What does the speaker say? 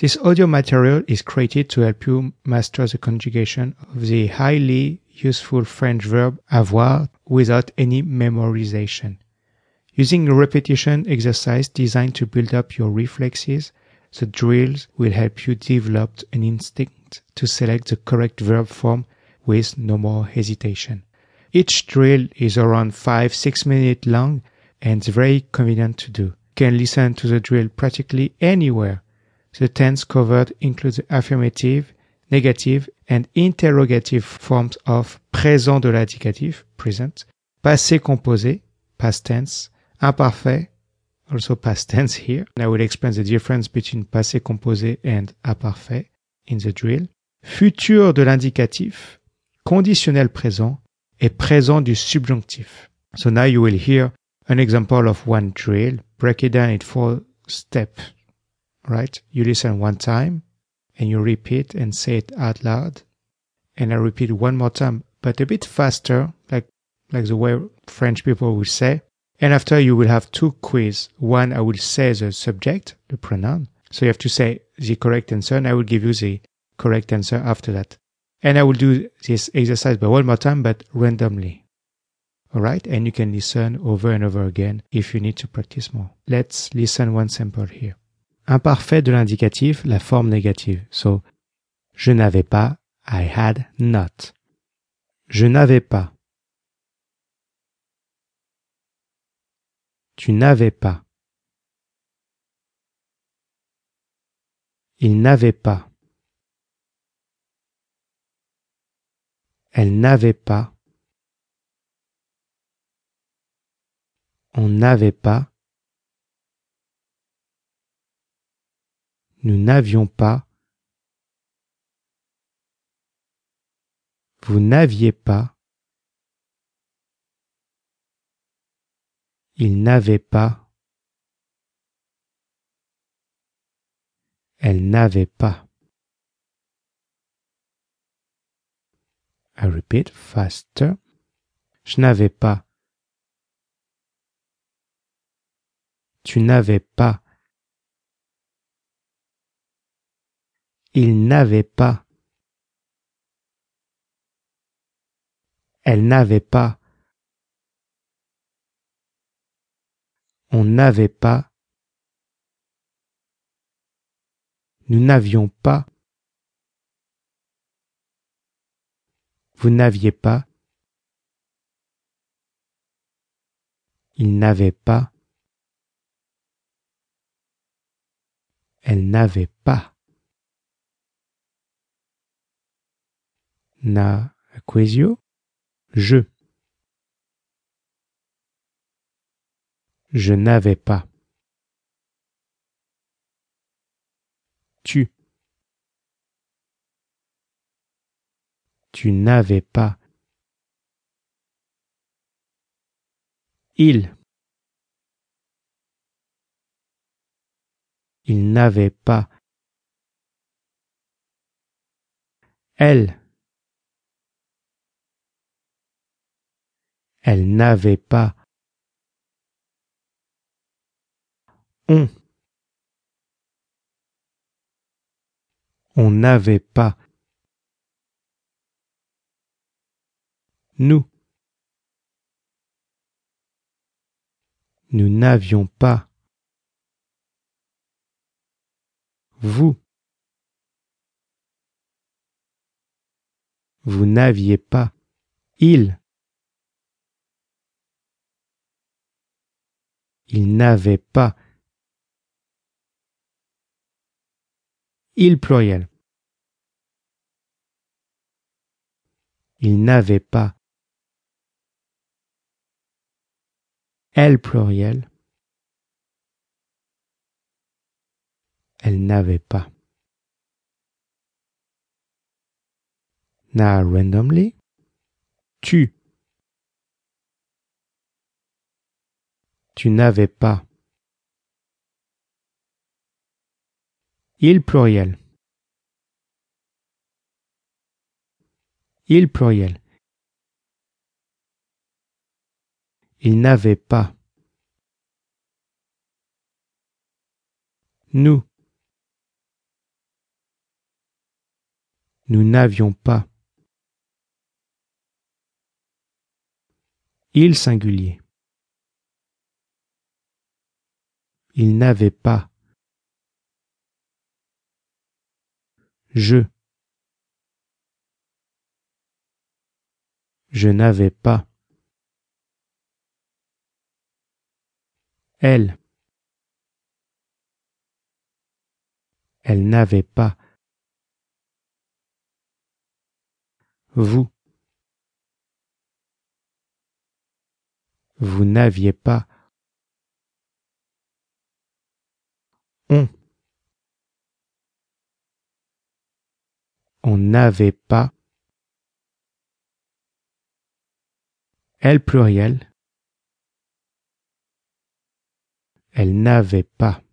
This audio material is created to help you master the conjugation of the highly useful French verb avoir without any memorization. Using a repetition exercise designed to build up your reflexes, the drills will help you develop an instinct to select the correct verb form with no more hesitation. Each drill is around 5-6 minutes long and very convenient to do. You can listen to the drill practically anywhere. The tense covered includes the affirmative, negative and interrogative forms of présent de l'indicatif, present, passé composé, past tense, imparfait, also past tense here. And I will explain the difference between passé composé and imparfait in the drill. Futur de l'indicatif, conditionnel présent et présent du subjonctif. So now you will hear an example of one drill. Break it down in four steps. Right? You listen one time and you repeat and say it out loud. And I repeat one more time, but a bit faster, like like the way French people will say. And after you will have two quiz. One I will say the subject, the pronoun. So you have to say the correct answer and I will give you the correct answer after that. And I will do this exercise by one more time, but randomly. Alright? And you can listen over and over again if you need to practice more. Let's listen one sample here. Imparfait de l'indicatif, la forme négative. So, je n'avais pas, I had not. Je n'avais pas. Tu n'avais pas. Il n'avait pas. Elle n'avait pas. On n'avait pas. Nous n'avions pas. Vous n'aviez pas. Il n'avait pas. Elle n'avait pas. I repeat faster. Je n'avais pas. Tu n'avais pas. Il n'avait pas. Elle n'avait pas. On n'avait pas. Nous n'avions pas. Vous n'aviez pas. Il n'avait pas. Elle n'avait pas. Na. Je. Je n'avais pas. Tu. Tu n'avais pas. Il. Il n'avait pas. Elle. Elle n'avait pas. On. On n'avait pas. Nous. Nous n'avions pas. Vous. Vous n'aviez pas. Il. Il n'avait pas. Il pluriel. Il n'avait pas. Elle pluriel. Elle n'avait pas. Now randomly. Tu. Tu n'avais pas. Il pluriel. Il pluriel. Il n'avait pas. Nous. Nous n'avions pas. Il singulier. Il n'avait pas. Je. Je n'avais pas. Elle. Elle n'avait pas. Vous. Vous n'aviez pas. On. N'avait pas. Elle pluriel. Elle n'avait pas.